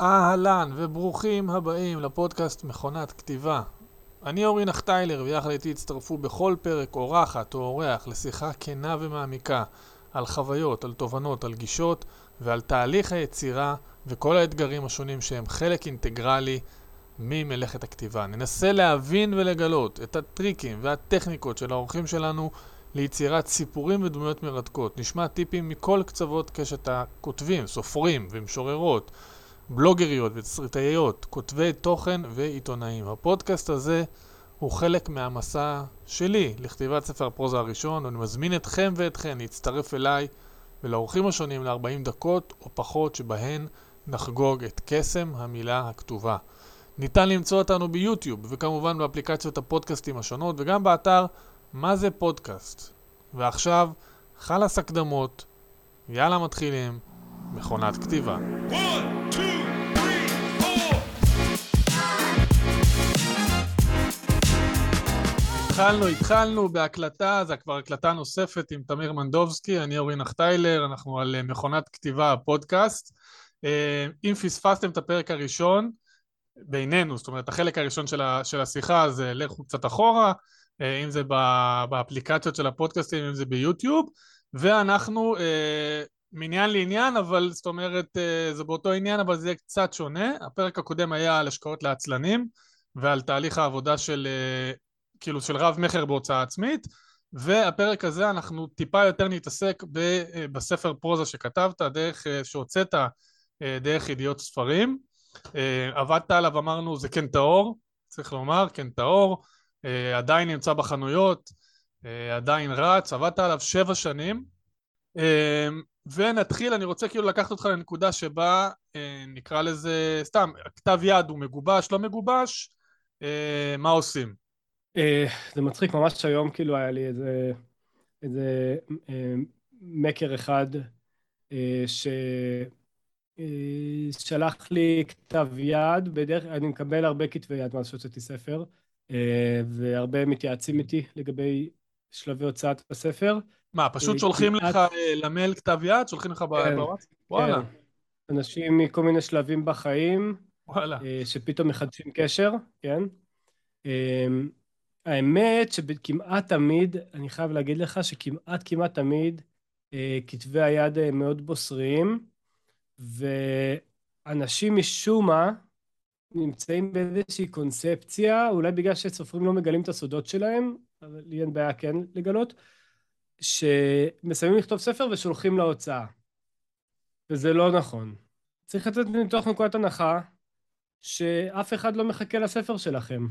אהלן וברוכים הבאים לפודקאסט מכונת כתיבה. אני אורי נחטיילר ויחד איתי הצטרפו בכל פרק אורחת או אורח לשיחה כנה ומעמיקה על חוויות, על תובנות, על גישות ועל תהליך היצירה וכל האתגרים השונים שהם חלק אינטגרלי ממלאכת הכתיבה. ננסה להבין ולגלות את הטריקים והטכניקות של האורחים שלנו ליצירת סיפורים ודמויות מרתקות. נשמע טיפים מכל קצוות קשת הכותבים, סופרים ומשוררות, בלוגריות ותסריטאיות, כותבי תוכן ועיתונאים. הפודקאסט הזה הוא חלק מהמסע שלי לכתיבת ספר הפרוזה הראשון, ואני מזמין אתכם ואתכן להצטרף אליי ולאורחים השונים ל-40 דקות או פחות שבהן נחגוג את קסם המילה הכתובה. ניתן למצוא אותנו ביוטיוב וכמובן באפליקציות הפודקאסטים השונות וגם באתר מה זה פודקאסט. ועכשיו, חלאס הקדמות, יאללה מתחילים, מכונת כתיבה. One, two. התחלנו, התחלנו בהקלטה, זו כבר הקלטה נוספת עם תמיר מנדובסקי, אני אורי נחטיילר, אנחנו על מכונת כתיבה, הפודקאסט. אה, אם פספסתם את הפרק הראשון, בינינו, זאת אומרת, החלק הראשון של, ה, של השיחה, אז לכו קצת אחורה, אה, אם זה באפליקציות של הפודקאסטים, אם זה ביוטיוב, ואנחנו אה, מעניין לעניין, אבל זאת אומרת, זה באותו עניין, אבל זה יהיה קצת שונה. הפרק הקודם היה על השקעות לעצלנים ועל תהליך העבודה של כאילו של רב מכר בהוצאה עצמית, והפרק הזה אנחנו טיפה יותר נתעסק ב, בספר פרוזה שכתבת, דרך, שהוצאת דרך ידיעות ספרים. עבדת עליו, אמרנו, זה קנטאור, צריך לומר, קנטאור, עדיין נמצא בחנויות, עדיין רץ, עבדת עליו שבע שנים. ונתחיל, אני רוצה כאילו לקחת אותך לנקודה שבה נקרא לזה, סתם, כתב יד הוא מגובש, לא מגובש, מה עושים? אה, זה מצחיק, ממש היום כאילו היה לי איזה, איזה אה, מקר אחד אה, ששלח לי כתב יד, בדרך כלל אני מקבל הרבה כתבי יד מאז שהוצאתי ספר, והרבה מתייעצים איתי לגבי שלבי הוצאת הספר. מה, פשוט שולחים לך למייל כתב יד? שולחים לך כן, בוואטס? וואלה. כן. אנשים מכל מיני שלבים בחיים, וואלה. שפתאום מחדשים קשר, כן? האמת שכמעט תמיד, אני חייב להגיד לך שכמעט כמעט תמיד אה, כתבי היד אה, מאוד בוסריים, ואנשים משום מה נמצאים באיזושהי קונספציה, אולי בגלל שסופרים לא מגלים את הסודות שלהם, אבל לי אין בעיה כן לגלות, שמסיימים לכתוב ספר ושולחים להוצאה. וזה לא נכון. צריך לצאת מתוך נקודת הנחה שאף אחד לא מחכה לספר שלכם.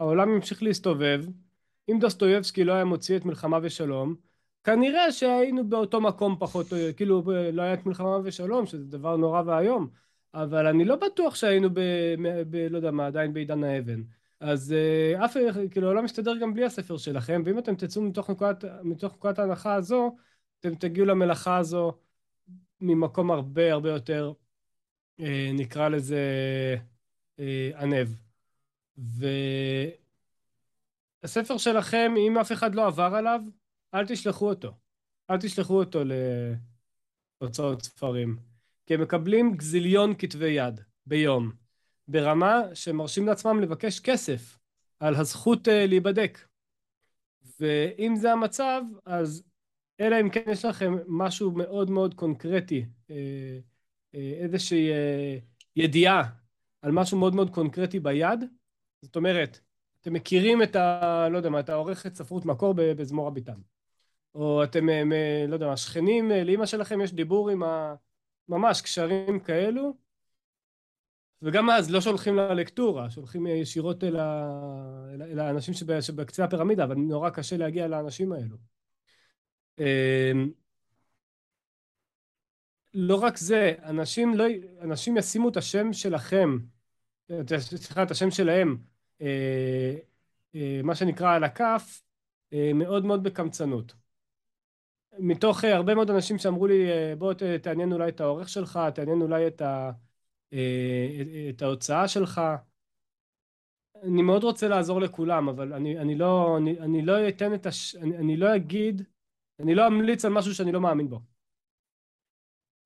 העולם המשיך להסתובב, אם דוסטויבסקי לא היה מוציא את מלחמה ושלום, כנראה שהיינו באותו מקום פחות, כאילו לא היה את מלחמה ושלום, שזה דבר נורא ואיום, אבל אני לא בטוח שהיינו ב... ב לא יודע מה, עדיין בעידן האבן. אז uh, אף, כאילו, העולם מסתדר גם בלי הספר שלכם, ואם אתם תצאו מתוך נקודת, מתוך נקודת ההנחה הזו, אתם תגיעו למלאכה הזו ממקום הרבה הרבה יותר, uh, נקרא לזה, uh, ענב. והספר שלכם, אם אף אחד לא עבר עליו, אל תשלחו אותו. אל תשלחו אותו להוצאות ספרים. כי הם מקבלים גזיליון כתבי יד ביום, ברמה שמרשים לעצמם לבקש כסף על הזכות אה, להיבדק. ואם זה המצב, אז אלא אם כן יש לכם משהו מאוד מאוד קונקרטי, אה, אה, איזושהי ידיעה על משהו מאוד מאוד קונקרטי ביד, זאת אומרת, אתם מכירים את ה... לא יודע מה, את העורכת ספרות מקור בזמור הביטן. או אתם, אה, לא יודע מה, שכנים, אה, לאימא שלכם יש דיבור עם ה... ממש קשרים כאלו, וגם אז לא שולחים ללקטורה, שולחים ישירות אל, ה... אל האנשים שב... שבקצה הפירמידה, אבל נורא קשה להגיע לאנשים האלו. אמ, לא רק זה, אנשים, לא... אנשים ישימו את השם שלכם סליחה, את השם שלהם, אה, אה, מה שנקרא על הכף, אה, מאוד מאוד בקמצנות. מתוך הרבה מאוד אנשים שאמרו לי, בוא תעניין אולי את העורך שלך, תעניין אולי את, ה, את ההוצאה שלך. אני מאוד רוצה לעזור לכולם, אבל אני, אני, לא, אני, אני לא אתן את הש... אני, אני לא אגיד, אני לא אמליץ על משהו שאני לא מאמין בו.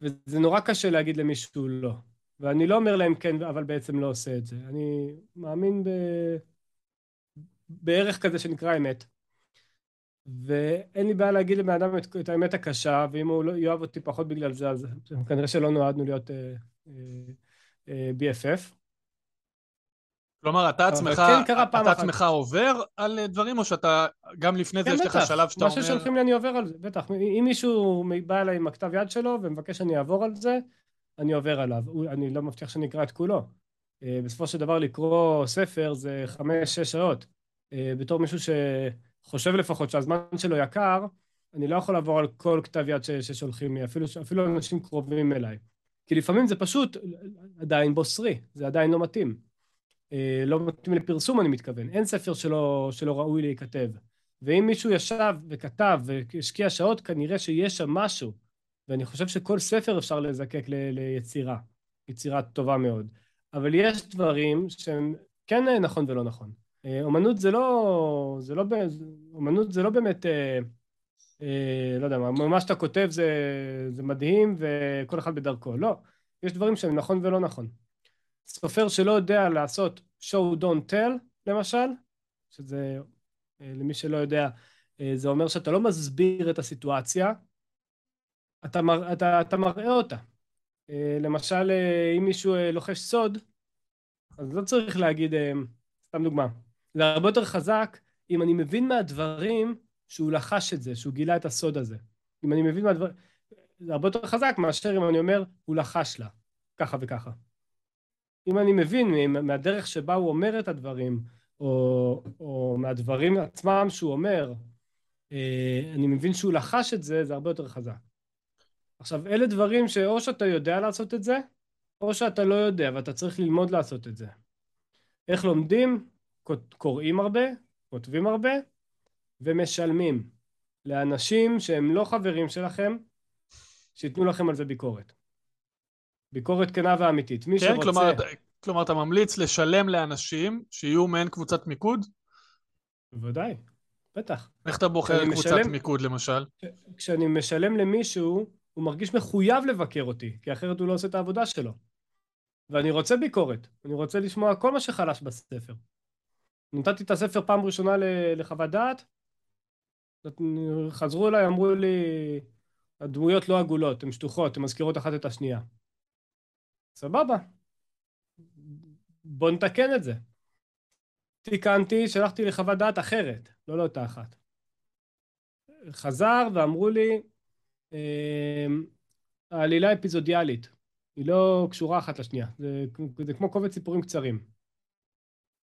וזה נורא קשה להגיד למישהו לא. ואני לא אומר להם כן, אבל בעצם לא עושה את זה. אני מאמין ב... בערך כזה שנקרא אמת. ואין לי בעיה להגיד לבן אדם את, את האמת הקשה, ואם הוא לא יאהב אותי פחות בגלל זה, אז כנראה שלא נועדנו להיות אה, אה, אה, BFF. כלומר, אתה עצמך, כן אתה עצמך עובר על דברים, או שאתה, גם לפני כן, זה יש לך שלב שאתה אומר... מה ששולחים לי אני עובר על זה, בטח. אם מישהו בא אליי עם הכתב יד שלו ומבקש שאני אעבור על זה, אני עובר עליו. אני לא מבטיח שאני אקרא את כולו. אה, בסופו של דבר לקרוא ספר זה חמש-שש שעות. אה, בתור מישהו שחושב לפחות שהזמן שלו יקר, אני לא יכול לעבור על כל כתב יד ששולחים לי, אפילו, אפילו אנשים קרובים אליי. כי לפעמים זה פשוט עדיין בוסרי, זה עדיין לא מתאים. אה, לא מתאים לפרסום אני מתכוון, אין ספר שלא, שלא ראוי להיכתב. ואם מישהו ישב וכתב והשקיע שעות, כנראה שיש שם משהו. ואני חושב שכל ספר אפשר לזקק ל, ליצירה, יצירה טובה מאוד. אבל יש דברים שהם כן נכון ולא נכון. אה, אומנות זה לא, זה לא, אומנות זה לא באמת, אה, אה, לא יודע מה, מה שאתה כותב זה, זה מדהים וכל אחד בדרכו. לא, יש דברים שהם נכון ולא נכון. סופר שלא יודע לעשות show don't tell למשל, שזה אה, למי שלא יודע, אה, זה אומר שאתה לא מסביר את הסיטואציה, אתה, מר, אתה, אתה מראה אותה. אה, למשל, אם מישהו לוחש סוד, אז לא צריך להגיד, סתם דוגמה, זה הרבה יותר חזק אם אני מבין מהדברים שהוא לחש את זה, שהוא גילה את הסוד הזה. אם אני מבין מהדברים, זה הרבה יותר חזק מאשר אם אני אומר, הוא לחש לה, ככה וככה. אם אני מבין מהדרך שבה הוא אומר את הדברים, או, או מהדברים עצמם שהוא אומר, אה, אני מבין שהוא לחש את זה, זה הרבה יותר חזק. עכשיו, אלה דברים שאו שאתה יודע לעשות את זה, או שאתה לא יודע, ואתה צריך ללמוד לעשות את זה. איך לומדים? קוראים הרבה, כותבים הרבה, ומשלמים לאנשים שהם לא חברים שלכם, שייתנו לכם על זה ביקורת. ביקורת כנה ואמיתית. מי כן, שרוצה... כלומר, כלומר, אתה ממליץ לשלם לאנשים שיהיו מעין קבוצת מיקוד? בוודאי, בטח. איך אתה בוחר קבוצת משלם... מיקוד, למשל? כשאני משלם למישהו, הוא מרגיש מחויב לבקר אותי, כי אחרת הוא לא עושה את העבודה שלו. ואני רוצה ביקורת, אני רוצה לשמוע כל מה שחלש בספר. נתתי את הספר פעם ראשונה לחוות דעת, חזרו אליי, אמרו לי, הדמויות לא עגולות, הן שטוחות, הן מזכירות אחת את השנייה. סבבה. בוא נתקן את זה. תיקנתי, שלחתי לי חוות דעת אחרת, לא לאותה אחת. חזר ואמרו לי, העלילה אפיזודיאלית, היא לא קשורה אחת לשנייה, זה, זה כמו קובץ סיפורים קצרים.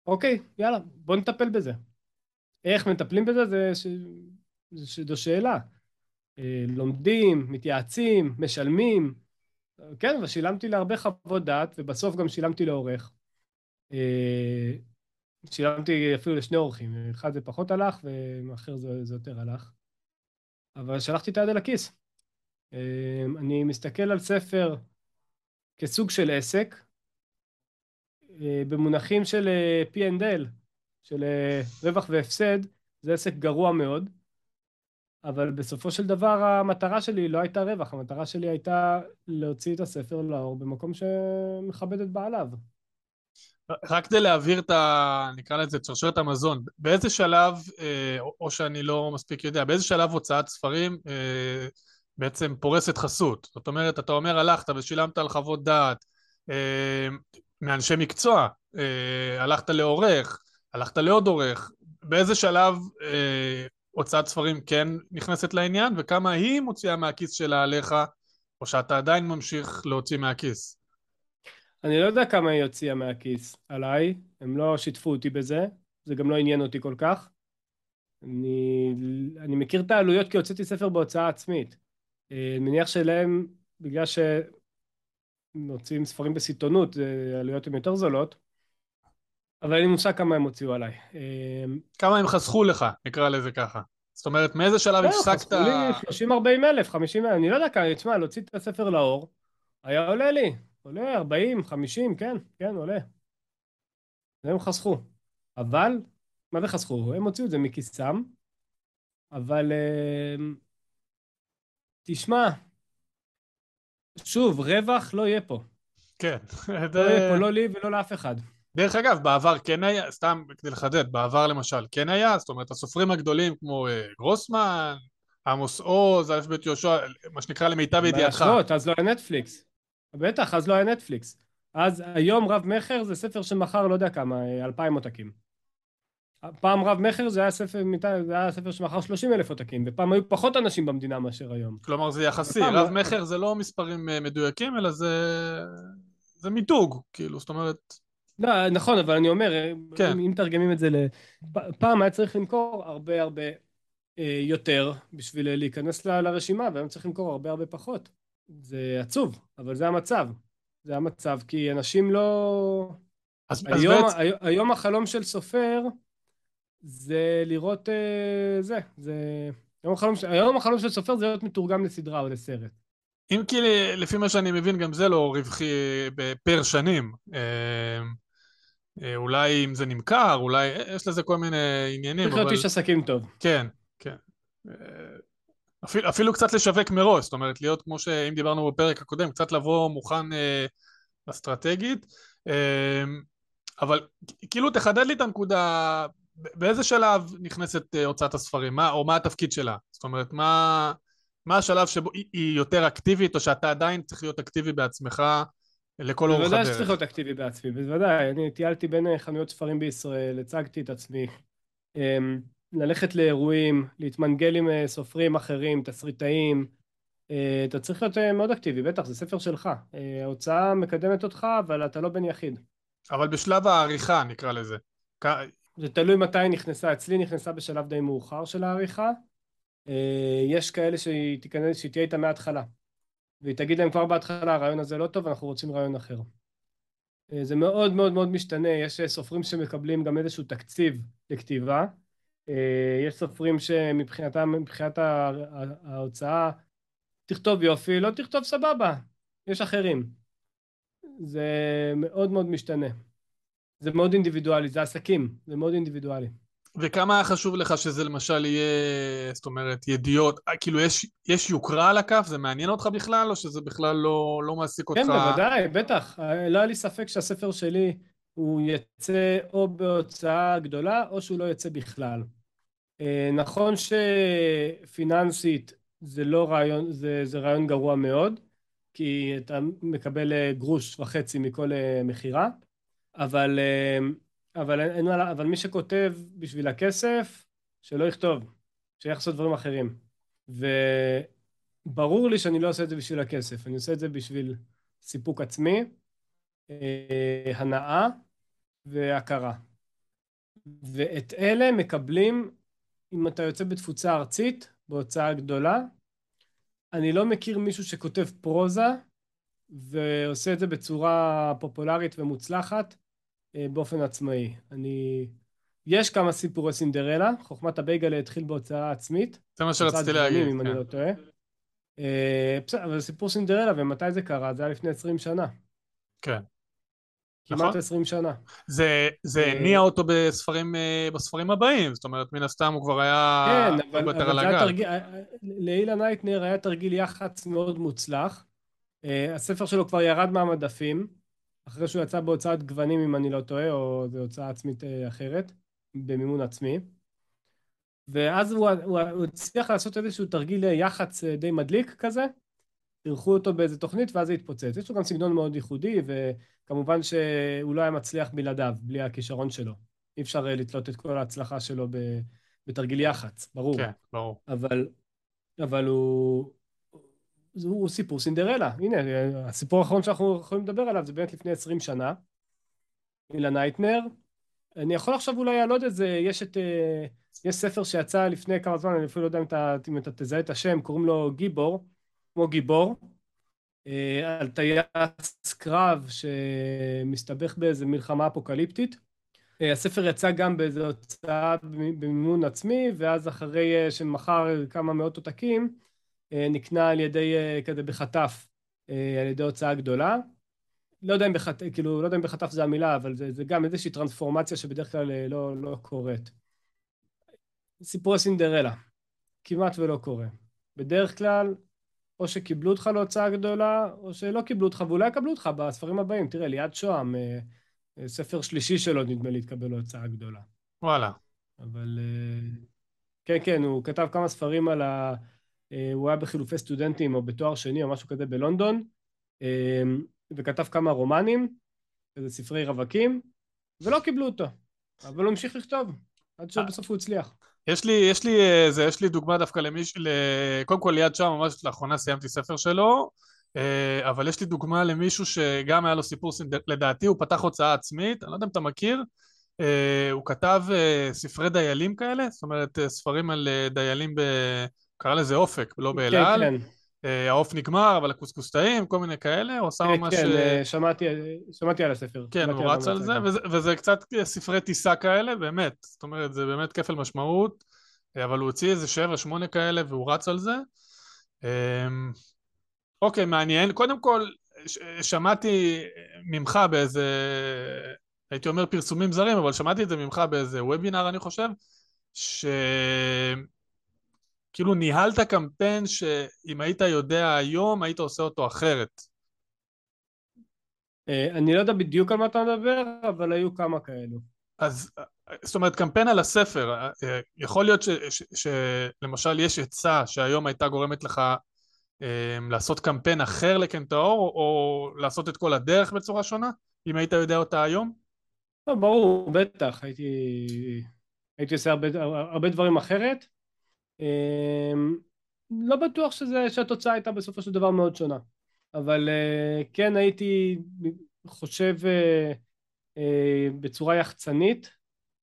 אוקיי, יאללה, בוא נטפל בזה. איך מטפלים בזה? זה, ש... זו שאלה. אה, לומדים, מתייעצים, משלמים, כן, ושילמתי להרבה חוות דעת, ובסוף גם שילמתי לעורך. אה, שילמתי אפילו לשני אורחים, אחד זה פחות הלך, ואחר זה, זה יותר הלך. אבל שלחתי את היד אל הכיס. אה, אני מסתכל על ספר כסוג של עסק, אה, במונחים של P&L, של רווח והפסד, זה עסק גרוע מאוד. אבל בסופו של דבר המטרה שלי לא הייתה רווח, המטרה שלי הייתה להוציא את הספר לאור במקום שמכבד את בעליו. רק כדי להעביר את ה... נקרא לזה את שרשרת המזון, באיזה שלב, אה, או שאני לא מספיק יודע, באיזה שלב הוצאת ספרים אה, בעצם פורסת חסות? זאת אומרת, אתה אומר הלכת ושילמת על חוות דעת אה, מאנשי מקצוע, הלכת לעורך, הלכת לעוד עורך, באיזה שלב הוצאת ספרים כן נכנסת לעניין, וכמה היא מוציאה מהכיס שלה עליך, או שאתה עדיין ממשיך להוציא מהכיס? אני לא יודע כמה היא הוציאה מהכיס עליי, הם לא שיתפו אותי בזה, זה גם לא עניין אותי כל כך. אני, אני מכיר את העלויות כי הוצאתי ספר בהוצאה עצמית. אה, אני מניח שלהם, בגלל שמוציאים ספרים בסיטונות, העלויות הן יותר זולות, אבל אין לי מושג כמה הם הוציאו עליי. אמ, כמה הם חסכו לך, נקרא לזה ככה. זאת אומרת, מאיזה שלב לא, הפסקת... חסכו לי 30-40 אלף, 50 אלף, אני לא יודע כמה, תשמע, להוציא את הספר לאור, היה עולה לי, עולה 40, 50, כן, כן, עולה. והם חסכו. אבל, מה זה חסכו? הם הוציאו את זה מכיסם, אבל אמ, תשמע, שוב, רווח לא יהיה פה. כן. לא יהיה פה לא לי ולא לאף אחד. דרך אגב, בעבר כן היה, סתם כדי לחדד, בעבר למשל כן היה, זאת אומרת, הסופרים הגדולים כמו אה, גרוסמן, עמוס עוז, א' ב' יהושע, מה שנקרא למיטב ידיעתך. להשוות, אז לא היה נטפליקס. בטח, אז לא היה נטפליקס. אז היום רב מכר זה ספר שמכר לא יודע כמה, אה, אלפיים עותקים. פעם רב מכר זה היה ספר, זה היה ספר שמכר שלושים אלף עותקים, ופעם היו פחות אנשים במדינה מאשר היום. כלומר זה יחסי, הפעם רב לא- מכר זה לא מספרים אה, מדויקים, אלא זה... זה מיתוג, כאילו, זאת אומרת, לא, נכון, אבל אני אומר, כן. אם מתרגמים את זה ל... פעם היה צריך למכור הרבה הרבה אה, יותר בשביל אה, להיכנס ל- לרשימה, והיום צריך למכור הרבה הרבה פחות. זה עצוב, אבל זה המצב. זה המצב, כי אנשים לא... אז, אז היום, בעצם, היום, היום החלום של סופר זה לראות אה, זה, זה... היום החלום, של- היום החלום של סופר זה להיות מתורגם לסדרה או לסרט. אם כי לפי מה שאני מבין, גם זה לא רווחי אה, פר שנים. אה, אולי אם זה נמכר, אולי, יש לזה כל מיני עניינים, צריך להיות. איש עסקים טוב. כן, כן. אפילו, אפילו קצת לשווק מראש, זאת אומרת, להיות כמו שאם דיברנו בפרק הקודם, קצת לבוא מוכן אה, אסטרטגית. אה, אבל כאילו תחדד לי את הנקודה, באיזה שלב נכנסת אה, הוצאת הספרים, מה, או מה התפקיד שלה? זאת אומרת, מה, מה השלב שבו היא, היא יותר אקטיבית, או שאתה עדיין צריך להיות אקטיבי בעצמך לכל אורך בוודאי הדרך? שצריך להיות אקטיבי בעצמי, בוודאי. אני טיילתי בין אה, חנויות ספרים בישראל, הצגתי את עצמי. אמ, ללכת לאירועים, להתמנגל עם אה, סופרים אחרים, תסריטאים. אתה צריך להיות מאוד אקטיבי, בטח, זה ספר שלך. אה, ההוצאה מקדמת אותך, אבל אתה לא בן יחיד. אבל בשלב העריכה, נקרא לזה. זה תלוי מתי היא נכנסה. אצלי נכנסה בשלב די מאוחר של העריכה. אה, יש כאלה שהיא תיכנס, שהיא תהיה איתה מההתחלה. והיא תגיד להם כבר בהתחלה, הרעיון הזה לא טוב, אנחנו רוצים רעיון אחר. אה, זה מאוד מאוד מאוד משתנה, יש אה, סופרים שמקבלים גם איזשהו תקציב לכתיבה. יש סופרים שמבחינתם, מבחינת ההוצאה, תכתוב יופי, לא תכתוב סבבה, יש אחרים. זה מאוד מאוד משתנה. זה מאוד אינדיבידואלי, זה עסקים, זה מאוד אינדיבידואלי. וכמה היה חשוב לך שזה למשל יהיה, זאת אומרת, ידיעות, אה, כאילו יש, יש יוקרה על הכף, זה מעניין אותך בכלל, או שזה בכלל לא, לא מעסיק אותך? כן, בוודאי, בטח. אה, לא היה לי ספק שהספר שלי הוא יצא או בהוצאה גדולה, או שהוא לא יצא בכלל. אה, נכון שפיננסית זה לא רעיון, זה, זה רעיון גרוע מאוד, כי אתה מקבל גרוש וחצי מכל מכירה, אבל, אה, אבל, לה- אבל מי שכותב בשביל הכסף, שלא יכתוב, שילך לעשות דברים אחרים. וברור לי שאני לא עושה את זה בשביל הכסף, אני עושה את זה בשביל סיפוק עצמי, אה, הנאה והכרה. ואת אלה מקבלים אם אתה יוצא בתפוצה ארצית, בהוצאה גדולה. אני לא מכיר מישהו שכותב פרוזה ועושה את זה בצורה פופולרית ומוצלחת באופן עצמאי. אני... יש כמה סיפורי סינדרלה, חוכמת הבייגלה התחיל בהוצאה עצמית. זה מה שרציתי להגיד, אם אני כן. לא טועה. אה, בסדר, אבל סיפור סינדרלה, ומתי זה קרה? זה היה לפני 20 שנה. כן. כמעט נכון. 20 שנה. זה, זה אה, הניע אותו בספרים, אה, בספרים הבאים, זאת אומרת, מן הסתם הוא כבר היה כן, אבל, אבל זה היה. תרגיל, לאילן אייטנר היה תרגיל יח"צ מאוד מוצלח. אה, הספר שלו כבר ירד מהמדפים, אחרי שהוא יצא בהוצאת גוונים, אם אני לא טועה, או זו הוצאה עצמית אה, אחרת, במימון עצמי. ואז הוא, הוא, הוא הצליח לעשות איזשהו תרגיל יח"צ אה, די מדליק כזה, אירחו אותו באיזה תוכנית ואז זה התפוצץ. יש לו גם סגנון מאוד ייחודי, וכמובן שהוא לא היה מצליח בלעדיו, בלי הכישרון שלו. אי אפשר אה, לתלות את כל ההצלחה שלו בתרגיל יח"צ, ברור. כן, ברור. אבל, אבל הוא, הוא, סיפור סינדרלה. הנה, הסיפור האחרון שאנחנו יכולים לדבר עליו זה באמת לפני 20 שנה. אילן אייטנר. אני יכול עכשיו אולי להעלות את זה, יש את... אה, יש ספר שיצא לפני כמה זמן, אני אפילו לא יודע אם אתה, אם אתה תזהה את השם, קוראים לו גיבור, כמו גיבור, אה, על טייס קרב שמסתבך באיזה מלחמה אפוקליפטית. אה, הספר יצא גם באיזו הוצאה במימון עצמי, ואז אחרי שמכר כמה מאות עותקים, נקנה על ידי, אה, כזה בחטף, אה, על ידי הוצאה גדולה. לא יודע אם בחטף, כאילו, לא יודע אם בחטף זה המילה, אבל זה, זה גם איזושהי טרנספורמציה שבדרך כלל אה, לא, לא קורית. סיפורי סינדרלה, כמעט ולא קורה. בדרך כלל או שקיבלו אותך להוצאה גדולה, או שלא קיבלו אותך, ואולי יקבלו אותך בספרים הבאים. תראה, ליעד שוהם, אה, אה, ספר שלישי שלו, נדמה לי, התקבל להוצאה גדולה. וואלה. אבל אה, כן, כן, הוא כתב כמה ספרים על ה... הוא היה בחילופי סטודנטים או בתואר שני או משהו כזה בלונדון, וכתב כמה רומנים, איזה ספרי רווקים, ולא קיבלו אותו. אבל הוא המשיך לכתוב, עד שבסוף הוא הצליח. יש לי, יש לי, אה, זה, יש לי דוגמה דווקא למישהו, קודם כל ליד שם, ממש לאחרונה סיימתי ספר שלו, אה, אבל יש לי דוגמה למישהו שגם היה לו סיפור, לדעתי הוא פתח הוצאה עצמית, אני לא יודע אם אתה מכיר, אה, הוא כתב ספרי דיילים כאלה, זאת אומרת ספרים על דיילים, ב... קרא לזה אופק, לא באלעל. כן, כן. אה, העוף נגמר, אבל הקוסקוס טעים, כל מיני כאלה, הוא עשה כן, ממש... כן, אה, שמעתי, שמעתי על הספר. כן, הוא רץ על זה, וזה, וזה קצת ספרי טיסה כאלה, באמת, זאת אומרת, זה באמת כפל משמעות, אה, אבל הוא הוציא איזה שבע, שמונה כאלה, והוא רץ על זה. אמ, אוקיי, מעניין. קודם כל, שמעתי ממך באיזה, הייתי אומר פרסומים זרים, אבל שמעתי את זה ממך באיזה וובינר, אני חושב, ש... כאילו ניהלת קמפיין שאם היית יודע היום, היית עושה אותו אחרת. אה, אני לא יודע בדיוק על מה אתה מדבר, אבל היו כמה כאלו. אז זאת אומרת קמפיין על הספר, אה, יכול להיות שלמשל יש עצה שהיום הייתה גורמת לך אה, לעשות קמפיין אחר לקנטאור או לעשות את כל הדרך בצורה שונה, אם היית יודע אותה היום? לא, ברור, בטח, הייתי, הייתי עושה הרבה, הרבה דברים אחרת. אמ, לא בטוח שזה, שהתוצאה הייתה בסופו של דבר מאוד שונה, אבל אה, כן הייתי חושב אה, אה, בצורה יחצנית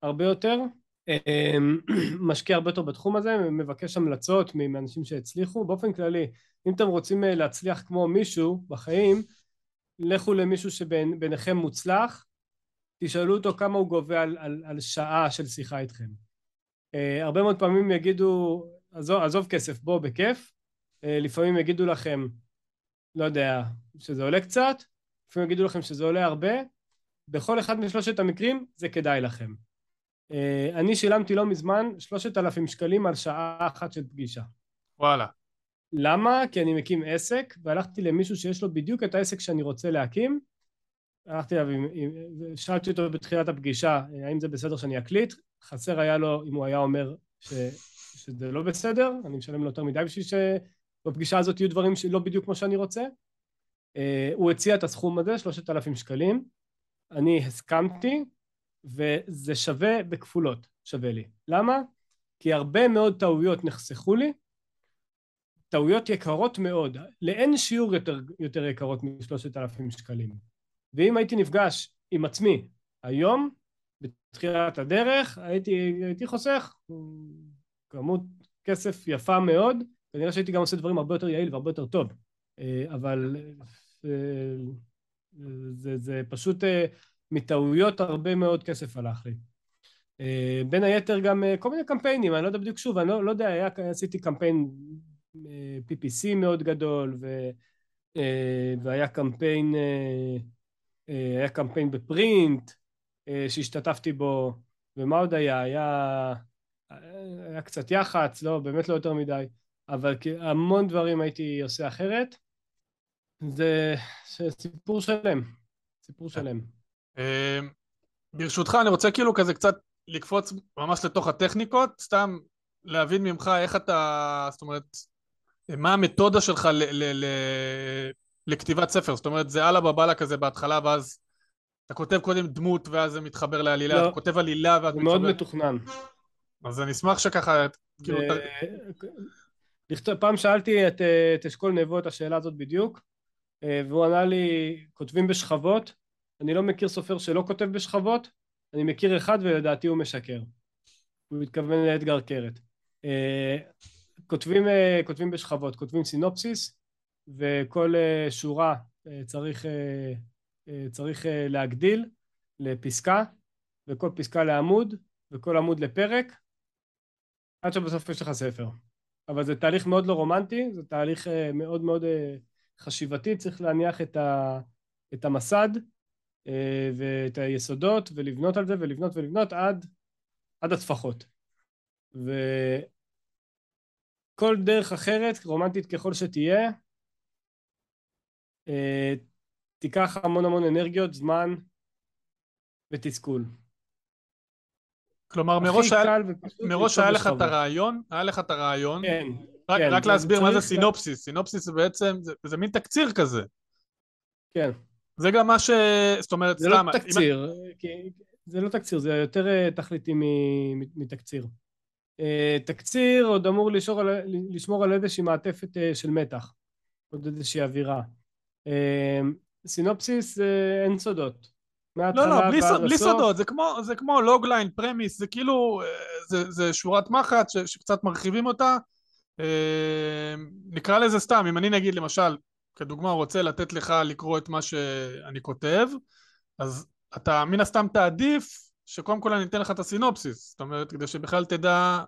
הרבה יותר, אמ, משקיע הרבה יותר בתחום הזה, מבקש המלצות מאנשים שהצליחו, באופן כללי, אם אתם רוצים להצליח כמו מישהו בחיים, לכו למישהו שביניכם מוצלח, תשאלו אותו כמה הוא גובה על, על, על שעה של שיחה איתכם. Uh, הרבה מאוד פעמים יגידו, עזוב, עזוב כסף, בוא בכיף, uh, לפעמים יגידו לכם, לא יודע, שזה עולה קצת, לפעמים יגידו לכם שזה עולה הרבה, בכל אחד משלושת המקרים זה כדאי לכם. Uh, אני שילמתי לא מזמן שלושת אלפים שקלים על שעה אחת של פגישה. וואלה. למה? כי אני מקים עסק, והלכתי למישהו שיש לו בדיוק את העסק שאני רוצה להקים, הלכתי אליו, שאלתי אותו בתחילת הפגישה, האם זה בסדר שאני אקליט? חסר היה לו אם הוא היה אומר ש, שזה לא בסדר, אני משלם לו יותר מדי בשביל שבפגישה הזאת יהיו דברים שלא בדיוק כמו שאני רוצה. Uh, הוא הציע את הסכום הזה, שלושת אלפים שקלים, אני הסכמתי, וזה שווה בכפולות, שווה לי. למה? כי הרבה מאוד טעויות נחסכו לי, טעויות יקרות מאוד, לאין שיעור יותר, יותר יקרות משלושת אלפים שקלים. ואם הייתי נפגש עם עצמי היום, בתחילת הדרך, הייתי, הייתי חוסך כמות כסף יפה מאוד, כנראה שהייתי גם עושה דברים הרבה יותר יעיל והרבה יותר טוב, אה, אבל אה, זה, זה פשוט אה, מטעויות הרבה מאוד כסף הלך לי. בין היתר גם כל מיני קמפיינים, אני לא יודע בדיוק שוב, אני לא, לא יודע, היה, עשיתי קמפיין PPC מאוד גדול, ו, והיה קמפיין, היה קמפיין בפרינט, שהשתתפתי בו, ומה עוד היה? היה, היה קצת יח"צ, לא, באמת לא יותר מדי, אבל המון דברים הייתי עושה אחרת. זה סיפור שלם, סיפור שלם. אה, ברשותך, אני רוצה כאילו כזה קצת לקפוץ ממש לתוך הטכניקות, סתם להבין ממך איך אתה, זאת אומרת, מה המתודה שלך ל- ל- ל- לכתיבת ספר, זאת אומרת, זה אללה בבאללה כזה בהתחלה, ואז אתה כותב קודם דמות ואז זה מתחבר לעלילה, לא, אתה כותב עלילה ואז מתחבר... מאוד מתוכנן. אז אני אשמח שככה, כאילו... פעם שאלתי את, אה, את אשכול נבו את השאלה הזאת בדיוק, אה, והוא ענה לי, כותבים בשכבות, אני לא מכיר סופר שלא כותב בשכבות, אני מכיר אחד ולדעתי הוא משקר. הוא מתכוון לאתגר קרת. אה, כותבים, כותבים בשכבות, כותבים סינופסיס, וכל שורה צריך אה, צריך אה, להגדיל לפסקה, וכל פסקה לעמוד, וכל עמוד לפרק, עד שבסוף יש לך ספר. אבל זה תהליך מאוד לא רומנטי, זה תהליך אה, מאוד מאוד חשיבתי, צריך להניח את, ה, את המסד ואת היסודות, ולבנות על זה, ולבנות ולבנות עד, עד הטפחות. וכל דרך אחרת, רומנטית ככל שתהיה, אה, תיקח המון המון אנרגיות, זמן ותסכול. כלומר, מראש היה, מראש היה לך את. הרעיון, היה לך את הרעיון, כן, רק, כן, רק להסביר מה זה סינופסיס, סינופסיס זה בעצם, זה, זה מין תקציר כזה. כן. זה גם מה ש... זאת אומרת, זה לא סתם, אם- תקציר, כי- זה לא תקציר, זה יותר אה, תכליתי מתקציר. אה, תקציר עוד אמור לשמור על, לשמור על איזושהי מעטפת אה, של מתח, עוד איזושהי אווירה. סינופסיס אה, אין סודות. לא, לא, בלי, סוד, בלי. סודות, זה כמו, זה כמו logline, premise, זה כאילו, אה, זה, זה שורת מחץ ש, שקצת מרחיבים אותה. אה, נקרא לזה סתם, אם אני נגיד למשל, כדוגמה רוצה לתת לך לקרוא את מה שאני כותב, אז אתה מן הסתם תעדיף שקודם כל אני אתן לך את הסינופסיס, זאת אומרת, כדי שבכלל תדע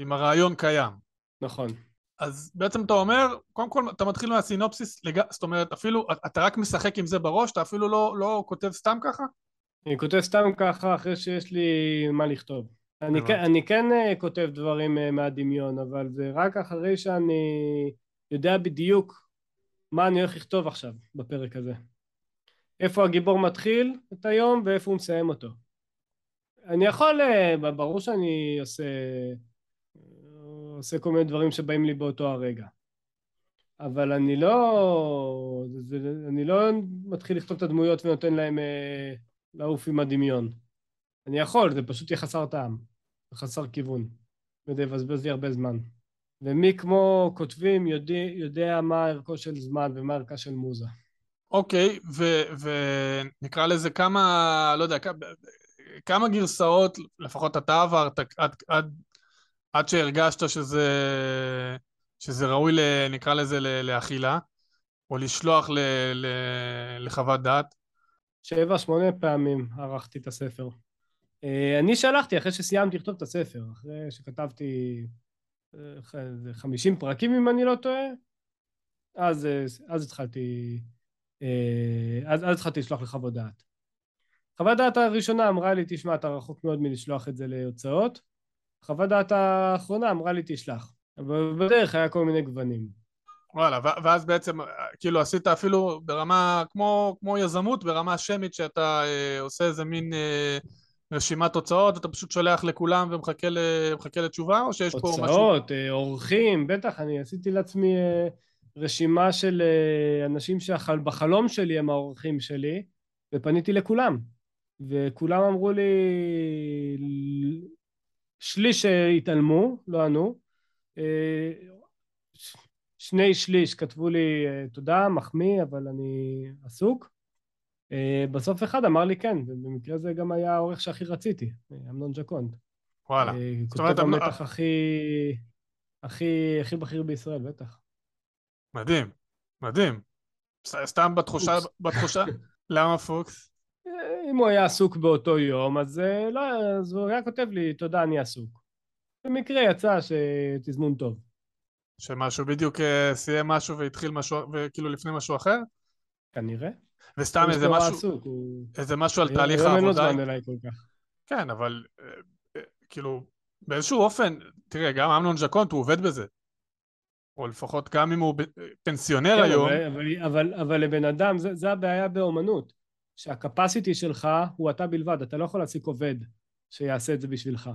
אם הרעיון קיים. נכון. אז בעצם אתה אומר, קודם כל אתה מתחיל מהסינופסיס, לג... זאת אומרת, אפילו, אתה רק משחק עם זה בראש, אתה אפילו לא, לא כותב סתם ככה? אני כותב סתם ככה אחרי שיש לי מה לכתוב. אני. כן, אני כן אה, כותב דברים אה, מהדמיון, אבל זה רק אחרי שאני יודע בדיוק מה אני הולך לכתוב עכשיו בפרק הזה. איפה הגיבור מתחיל את היום ואיפה הוא מסיים אותו. אני יכול, אה, ברור שאני עושה, עושה כל מיני דברים שבאים לי באותו הרגע. אבל אני לא, זה, אני לא מתחיל לכתוב את הדמויות ונותן להם אה, לעוף עם הדמיון. אני יכול, זה פשוט יהיה חסר טעם, חסר כיוון, וזה יבזבז לי הרבה זמן. ומי כמו כותבים יודע, יודע מה ערכו של זמן ומה ערכה של מוזה. אוקיי, ונקרא לזה כמה, לא יודע, כ- כמה גרסאות, לפחות אתה עברת עד, עד, עד שהרגשת שזה, שזה ראוי, ל, נקרא לזה, ל- לאכילה, או לשלוח ל, ל, לחוות דעת. שבע, שמונה פעמים ערכתי את הספר. אה, אני שלחתי אחרי שסיימתי לכתוב את הספר, אחרי שכתבתי אה, ח- זה חמישים פרקים אם אני לא טועה, אז, אה, אז התחלתי, אה, אז, אז התחלתי לשלוח לחוות דעת. חוות דעת הראשונה אמרה לי, תשמע, אתה רחוק מאוד מלשלוח את זה להוצאות. חוות דעת האחרונה אמרה לי, תשלח. אבל בדרך היה כל מיני גוונים. וואלה, ואז בעצם, כאילו עשית אפילו ברמה, כמו, כמו יזמות, ברמה שמית, שאתה אה, עושה איזה מין אה, רשימת תוצאות, אתה פשוט שולח לכולם ומחכה ל, לתשובה, או שיש פה משהו... הוצאות, אה, אורחים, בטח, אני עשיתי לעצמי אה, רשימה של אה, אנשים שבחלום שלי הם האורחים שלי, ופניתי לכולם. וכולם אמרו לי, שליש אה, התעלמו, לא ענו. אה, שני שליש כתבו לי אה, תודה, מחמיא, אבל אני עסוק. בסוף אחד אמר לי כן, ובמקרה זה גם היה העורך שהכי רציתי, אמנון ג'קונד. וואלה. זאת אומרת, כותב המתח הכי, הכי, הכי בכיר בישראל, בטח. מדהים, מדהים. סתם בתחושה. בתחושה, למה פוקס? אה, אם הוא היה עסוק באותו יום, אז, אה, לא, אז הוא היה כותב לי, תודה, אני עסוק. במקרה יצא שתזמון טוב. שמשהו בדיוק אה, סיים משהו והתחיל משהו, וכאילו לפני משהו אחר? כנראה. וסתם איזה נורא משהו, עסוק, הוא... איזה משהו על תהליך היום אין לו העבודה. זמן אליי כל כך. כן, אבל כאילו, באיזשהו אופן, תראה, גם אמנון ז'קונט הוא עובד בזה. או לפחות גם אם הוא פנסיונר כן, היום, אבל, אבל, אבל, אבל לבן אדם, זה, זה הבעיה באומנות, שהקפסיטי שלך הוא אתה בלבד, אתה לא יכול להעסיק עובד שיעשה את זה בשבילך.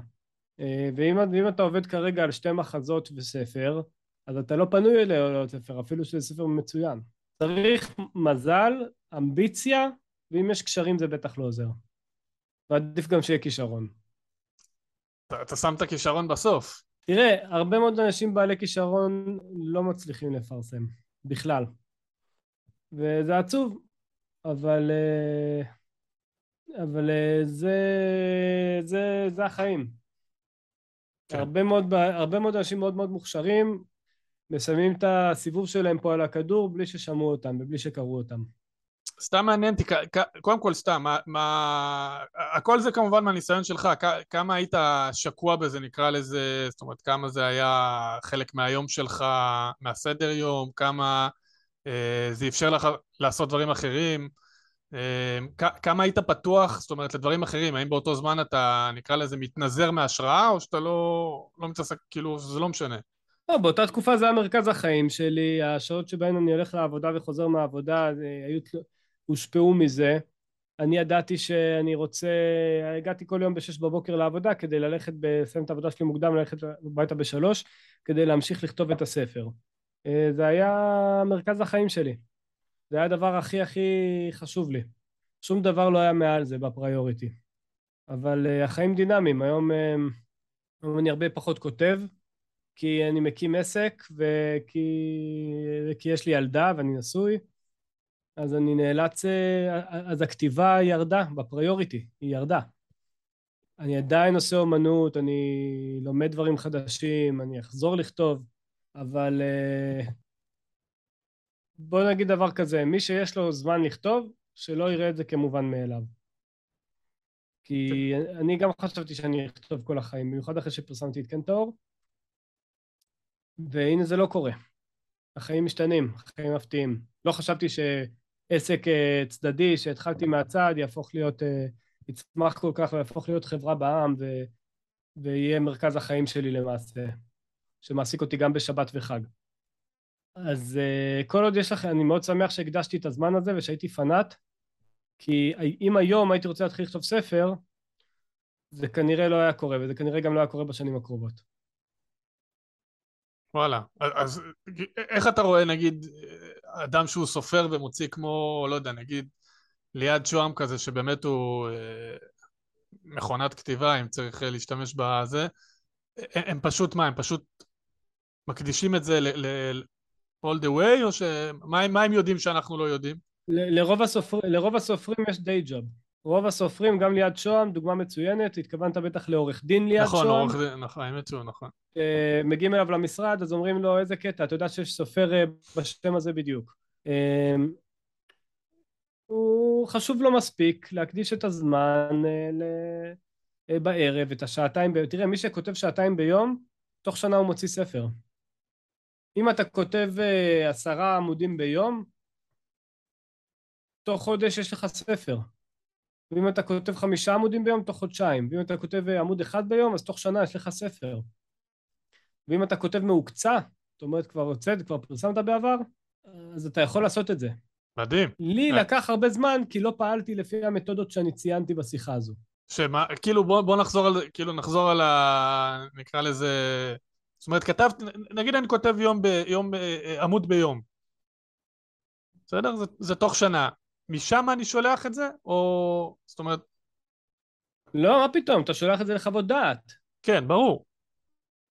אה, ואם, ואם אתה עובד כרגע על שתי מחזות וספר, אז אתה לא פנוי לעוד ספר, אפילו שזה ספר מצוין. צריך מזל, אמביציה, ואם יש קשרים זה בטח לא עוזר. ועדיף גם שיהיה כישרון. אתה, אתה שם את הכישרון בסוף. תראה, הרבה מאוד אנשים בעלי כישרון לא מצליחים לפרסם, בכלל. וזה עצוב, אבל, אה, אבל אה, זה, זה, זה החיים. כן. הרבה מאוד, הרבה מאוד אנשים מאוד מאוד מוכשרים מסיימים את הסיבוב שלהם פה על הכדור בלי ששמעו אותם ובלי שקראו אותם. סתם מעניין אותי, קודם כל סתם, מה, מה... הכל זה כמובן מהניסיון שלך, כ- כמה היית שקוע בזה, נקרא לזה, זאת אומרת, כמה זה היה חלק מהיום שלך, מהסדר יום, כמה זה אפשר לך לעשות דברים אחרים, אה, כמה היית פתוח, זאת אומרת, לדברים אחרים, האם באותו זמן אתה, נקרא לזה, מתנזר מהשראה, או שאתה לא, לא מתעסק, כאילו, זה לא משנה. לא, באותה תקופה זה היה מרכז החיים שלי, השעות שבהן אני הולך לעבודה וחוזר מהעבודה היו, הושפעו מזה. אני ידעתי שאני רוצה, הגעתי כל יום בשש בבוקר לעבודה כדי ללכת, לסיים את העבודה שלי מוקדם, ללכת הביתה בשלוש, כדי להמשיך לכתוב את הספר. אה, זה היה מרכז החיים שלי. זה היה הדבר הכי הכי חשוב לי. שום דבר לא היה מעל זה בפריוריטי. אבל uh, החיים דינמיים, היום, uh, היום אני הרבה פחות כותב, כי אני מקים עסק וכי, וכי יש לי ילדה ואני נשוי, אז אני נאלץ, אז הכתיבה ירדה בפריוריטי, היא ירדה. אני עדיין עושה אומנות, אני לומד דברים חדשים, אני אחזור לכתוב, אבל uh, בוא נגיד דבר כזה, מי שיש לו זמן לכתוב, שלא יראה את זה כמובן מאליו. כי אני גם חשבתי שאני אכתוב כל החיים, במיוחד אחרי שפרסמתי את קנטאור, והנה זה לא קורה. החיים משתנים, החיים מפתיעים. לא חשבתי שעסק אה, צדדי שהתחלתי מהצד יהפוך להיות, אה, יצמח כל כך ויהפוך להיות חברה בעם ו... ויהיה מרכז החיים שלי למעשה, שמעסיק אותי גם בשבת וחג. אז uh, כל עוד יש לך, אני מאוד שמח שהקדשתי את הזמן הזה ושהייתי פנאט, כי אם היום הייתי רוצה להתחיל לכתוב ספר, זה כנראה לא היה קורה, וזה כנראה גם לא היה קורה בשנים הקרובות. וואלה, אז איך אתה רואה נגיד אדם שהוא סופר ומוציא כמו, לא יודע, נגיד ליעד שוהם כזה, שבאמת הוא אה, מכונת כתיבה, אם צריך להשתמש בזה, הם פשוט מה, הם פשוט מקדישים את זה ל- ל- all the way, או שמה הם יודעים שאנחנו לא יודעים? לרוב, הסופר, לרוב הסופרים יש דיי ג'וב. רוב הסופרים, גם ליד שוהם, דוגמה מצוינת, התכוונת בטח לעורך דין ליד נכון, שוהם. נכון, עורך דין, נכון, האמת שהוא נכון. אה, מגיעים אליו למשרד, אז אומרים לו, איזה קטע, אתה יודע שיש סופר אה, בשם הזה בדיוק. אה, הוא חשוב לו מספיק להקדיש את הזמן ל... בערב, את השעתיים, תראה, מי שכותב שעתיים ביום, תוך שנה הוא מוציא ספר. אם אתה כותב uh, עשרה עמודים ביום, תוך חודש יש לך ספר. ואם אתה כותב חמישה עמודים ביום, תוך חודשיים. ואם אתה כותב uh, עמוד אחד ביום, אז תוך שנה יש לך ספר. ואם אתה כותב מהוקצע, זאת אומרת כבר הוצאת, כבר פרסמת בעבר, אז אתה יכול לעשות את זה. מדהים. לי לקח הרבה זמן, כי לא פעלתי לפי המתודות שאני ציינתי בשיחה הזו. שמה, כאילו בוא, בוא נחזור על, כאילו נחזור על ה... נקרא לזה זאת אומרת, כתבת, נגיד אני כותב יום, ב, יום אה, עמוד ביום, בסדר? זה, זה תוך שנה. משם אני שולח את זה, או... זאת אומרת... לא, מה פתאום, אתה שולח את זה לחוות דעת. כן, ברור.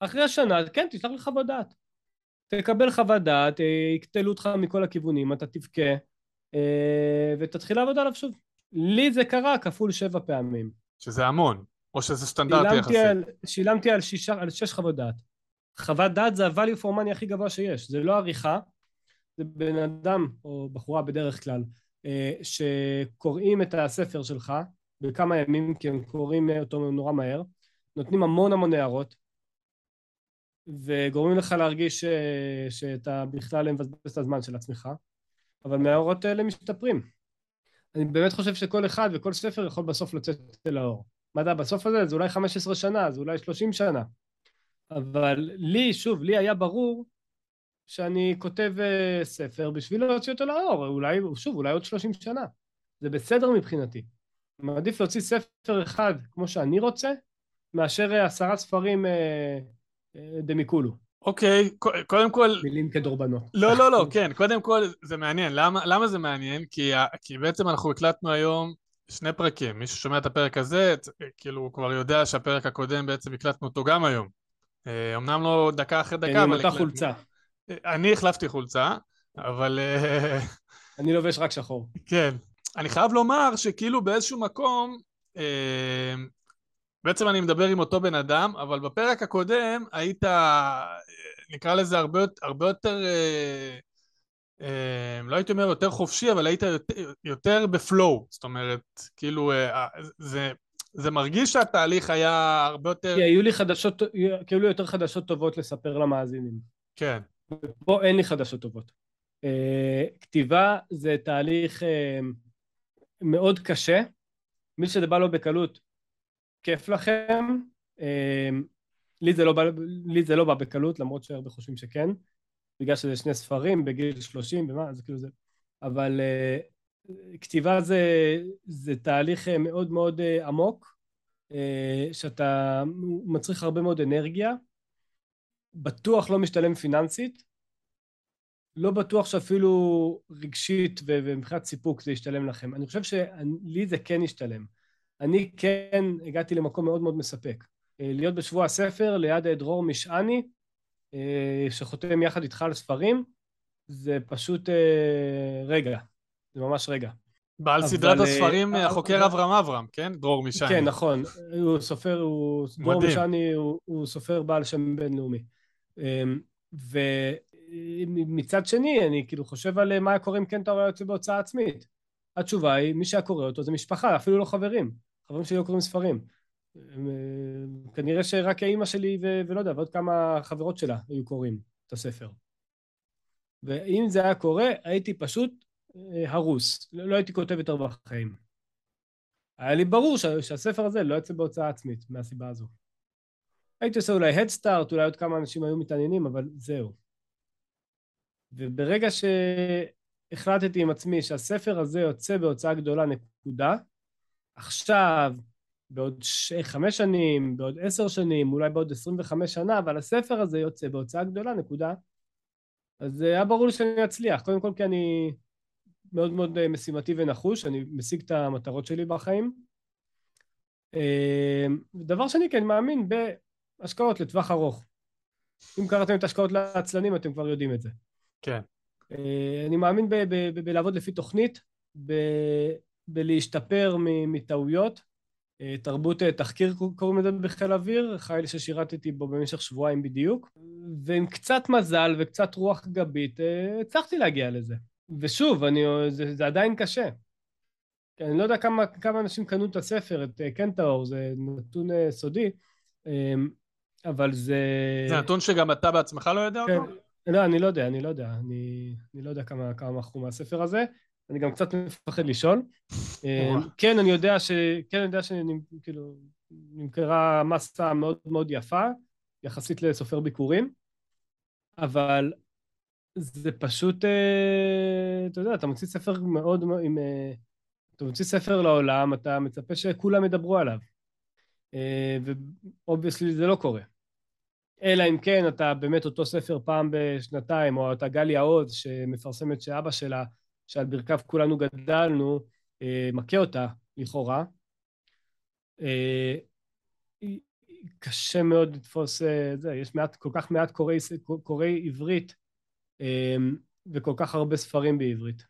אחרי השנה, כן, תשלח לי חוות דעת. תקבל חוות דעת, אה, יקטלו אותך מכל הכיוונים, אתה תבכה, אה, ותתחיל לעבוד עליו שוב. לי זה קרה כפול שבע פעמים. שזה המון, או שזה סטנדרטי יחסית. שילמתי על, שישה, על שש חוות דעת. חוות דעת זה ה-value for money הכי גבוה שיש, זה לא עריכה, זה בן אדם או בחורה בדרך כלל אה, שקוראים את הספר שלך בכמה ימים כי הם קוראים אותו נורא מהר, נותנים המון המון הערות וגורמים לך להרגיש. אה, שאתה בכלל מבזבז את הזמן של עצמך, אבל מההערות האלה משתפרים. אני באמת חושב שכל אחד וכל ספר יכול בסוף לצאת אל האור. מה אתה בסוף הזה זה אולי 15 שנה, זה אולי 30 שנה. אבל לי, שוב, לי היה ברור שאני כותב uh, ספר בשביל להוציא אותו לאור, אולי, שוב, אולי עוד 30 שנה. זה בסדר מבחינתי. מעדיף להוציא ספר אחד כמו שאני רוצה, מאשר uh, עשרה ספרים uh, uh, דמיקולו. אוקיי, okay, קודם כל... מילים כדורבנות. לא, לא, לא, כן, קודם כל זה מעניין. למה, למה זה מעניין? כי, כי בעצם אנחנו הקלטנו היום שני פרקים. מי ששומע את הפרק הזה, כאילו הוא כבר יודע שהפרק הקודם בעצם הקלטנו אותו גם היום. אה, אמנם לא דקה אחרי דקה, אבל... עם אותה חולצה. אני החלפתי חולצה, אבל... אה, אני לובש רק שחור. כן. אני חייב לומר שכאילו באיזשהו מקום, אה, בעצם אני מדבר עם אותו בן אדם, אבל בפרק הקודם היית, נקרא לזה הרבה, הרבה יותר, לא הייתי אומר יותר חופשי, אבל היית יותר, יותר בפלואו, זאת אומרת, כאילו, זה... זה מרגיש שהתהליך היה הרבה יותר... כי היו לי חדשות, כאילו יותר חדשות טובות לספר למאזינים. כן. פה אין לי חדשות טובות. Uh, כתיבה זה תהליך uh, מאוד קשה. מי שזה בא לו בקלות, כיף לכם. Uh, לי זה, לא בא, לי זה לא בא בקלות, למרות שהרבה חושבים שכן, בגלל שזה שני ספרים בגיל 30 ומה, זה כאילו זה... אבל uh, כתיבה זה, זה תהליך מאוד מאוד uh, עמוק, uh, שאתה מצריך הרבה מאוד אנרגיה, בטוח לא משתלם פיננסית, לא בטוח שאפילו רגשית ומבחינת סיפוק זה ישתלם לכם. אני חושב שלי זה כן ישתלם. אני כן הגעתי למקום מאוד מאוד מספק. אה, להיות בשבוע הספר ליד דרור משעני, אה, שחותם יחד איתך על ספרים, זה פשוט אה, רגע, זה ממש רגע. בעל סדרת הספרים החוקר אברהם אברהם, כן? דרור משעני. כן, נכון. הוא סופר, הוא... דרור משעני הוא, הוא סופר בעל שם בינלאומי. ומצד שני, אני כאילו חושב על מה קורה אם כן אתה רואה יוצא בהוצאה עצמית. התשובה היא, מי שהיה קורא אותו זה משפחה, אפילו לא חברים. חברים שלי לא קוראים ספרים. אה, כנראה שרק האימא שלי ו- ולא יודע, ועוד כמה חברות שלה היו קוראים את הספר. ואם זה היה קורה, הייתי פשוט אה, הרוס. לא, לא הייתי כותב יותר בחיים. היה לי ברור שה- שהספר הזה לא יצא בהוצאה עצמית, מהסיבה הזו. הייתי עושה אולי הדסטארט, אולי עוד כמה אנשים היו מתעניינים, אבל זהו. וברגע שהחלטתי עם עצמי שהספר הזה יוצא בהוצאה גדולה, נקודה, עכשיו בעוד ש... חמש שנים, בעוד עשר שנים, אולי בעוד עשרים וחמש שנה, אבל הספר הזה יוצא בהוצאה גדולה, נקודה. אז היה ברור לי שאני אצליח. קודם כל כי אני מאוד מאוד אה, משימתי ונחוש, אני משיג את המטרות שלי בחיים. אה, דבר שני, כי אני מאמין בהשקעות לטווח ארוך. אם קראתם את השקעות לעצלנים, אתם כבר יודעים את זה. כן. אה, אני מאמין בלעבוד לפי תוכנית, בלהשתפר מטעויות. תרבות תחקיר קוראים לזה בחיל אוויר, חיל ששירתתי בו במשך שבועיים בדיוק, ועם קצת מזל וקצת רוח גבית הצלחתי להגיע לזה. ושוב, אני, זה, זה עדיין קשה. אני לא יודע כמה, כמה אנשים קנו את הספר, את קנטאור, זה נתון סודי, אבל זה... זה נתון שגם אתה בעצמך לא יודע כן, אותו? לא, אני לא יודע, אני לא יודע. אני, אני לא יודע כמה, כמה מכרו מהספר הזה. אני גם קצת מפחד לשאול. אה, כן, אני יודע ש... כן, אני יודע שכאילו נמכרה מסה מאוד מאוד יפה, יחסית לסופר ביקורים, אבל זה פשוט, אה, אתה יודע, אתה מוציא ספר מאוד, עם... אה, אתה מוציא ספר לעולם, אתה מצפה שכולם ידברו עליו. ו obviously זה לא קורה. אלא אם כן אתה באמת אותו ספר פעם בשנתיים, או אתה גליה עוז שמפרסמת שאבא שלה שעל ברכיו כולנו גדלנו, אה, מכה אותה, לכאורה. אה, קשה מאוד לתפוס אה, זה, יש מעט, כל כך מעט קוראי, קוראי עברית וכל כך הרבה ספרים בעברית.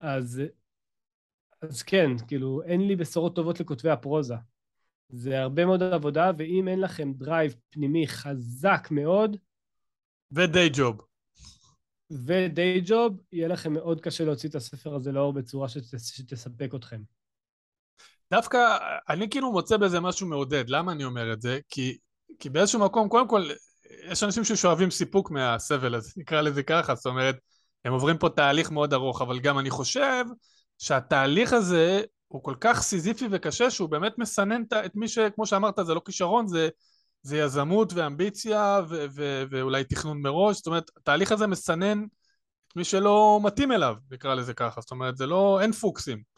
אז, אז כן, כאילו, אין לי בשורות טובות לכותבי הפרוזה. זה הרבה מאוד עבודה, ואם אין לכם drive פנימי חזק מאוד... ו day job. ו day job, יהיה לכם מאוד קשה להוציא את הספר הזה לאור בצורה שתס, שתספק אתכם. דווקא אני כאילו מוצא בזה משהו מעודד. למה אני אומר את זה? כי, כי באיזשהו מקום, קודם כל, יש אנשים ששואבים סיפוק מהסבל הזה, נקרא לזה ככה, זאת אומרת, הם עוברים פה תהליך מאוד ארוך, אבל גם אני חושב שהתהליך הזה הוא כל כך סיזיפי וקשה, שהוא באמת מסנן את מי ש... כמו שאמרת, זה לא כישרון, זה, זה יזמות ואמביציה ו- ו- ואולי תכנון מראש, זאת אומרת, התהליך הזה מסנן את מי שלא מתאים אליו, נקרא לזה ככה, זאת אומרת, זה לא, אין פוקסים.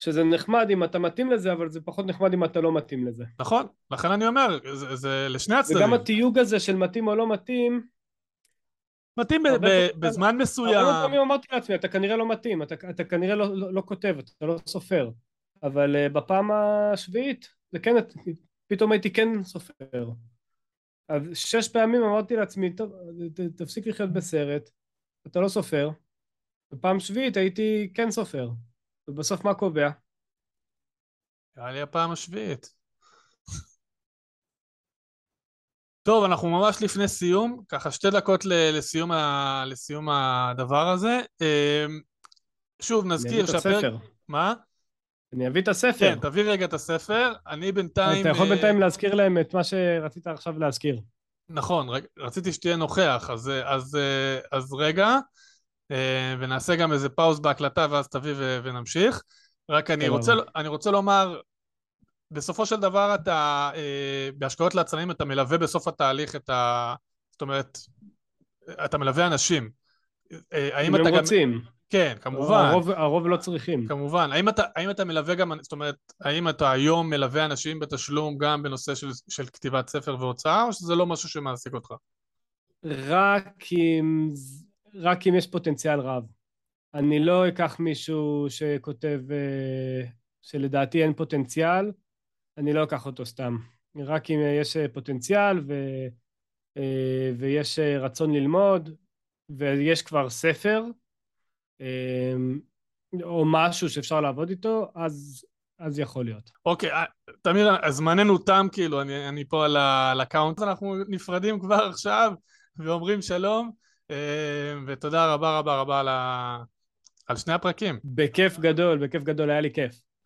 שזה נחמד אם אתה מתאים לזה, אבל זה פחות נחמד אם אתה לא מתאים לזה. נכון, לכן אני אומר, זה, זה לשני הצדדים. וגם התיוג הזה של מתאים או לא מתאים, מתאים ב- ב- בזמן מסוים. הרבה פעמים אמרתי לעצמי, אתה כנראה לא מתאים, אתה, אתה כנראה לא, לא, לא כותב, אתה לא סופר. אבל uh, בפעם השביעית, זה כן פתאום הייתי כן סופר. אז שש פעמים אמרתי לעצמי, טוב, תפסיק לחיות בסרט, אתה לא סופר. בפעם שביעית הייתי כן סופר. ובסוף מה קובע? נראה לי הפעם השביעית. טוב, אנחנו ממש לפני סיום, ככה שתי דקות לסיום, ה... לסיום הדבר הזה. אמ, שוב, נזכיר שהפרק... מה? אני אביא את הספר. כן, תביא רגע את הספר. אני בינתיים... אתה יכול אה, בינתיים להזכיר להם את מה שרצית עכשיו להזכיר. נכון, רציתי שתהיה נוכח, אז, אה, אז, אה, אז רגע, ונעשה גם איזה פאוז בהקלטה ואז תביא ונמשיך. רק אני רוצה, אני רוצה לומר, בסופו של דבר אתה, אה, בהשקעות לעצמאים אתה מלווה בסוף התהליך את ה... זאת אומרת, אתה מלווה אנשים. אה, האם אתה גם... אם הם רוצים. כן, כמובן. הרוב, הרוב לא צריכים. כמובן. האם אתה, האם אתה מלווה גם, זאת אומרת, האם אתה היום מלווה אנשים בתשלום גם בנושא של, של כתיבת ספר והוצאה, או שזה לא משהו שמעסיק אותך? רק אם, רק אם יש פוטנציאל רב. אני לא אקח מישהו שכותב, אה, שלדעתי אין פוטנציאל, אני לא אקח אותו סתם. רק אם יש פוטנציאל ו, אה, ויש רצון ללמוד, ויש כבר ספר, או משהו שאפשר לעבוד איתו, אז, אז יכול להיות. אוקיי, אה, תמיר, זמננו תם כאילו, אני, אני פה על ה count, אנחנו נפרדים כבר עכשיו ואומרים שלום, ותודה רבה רבה רבה על, ה, על שני הפרקים. בכיף גדול, בכיף גדול, היה לי כיף.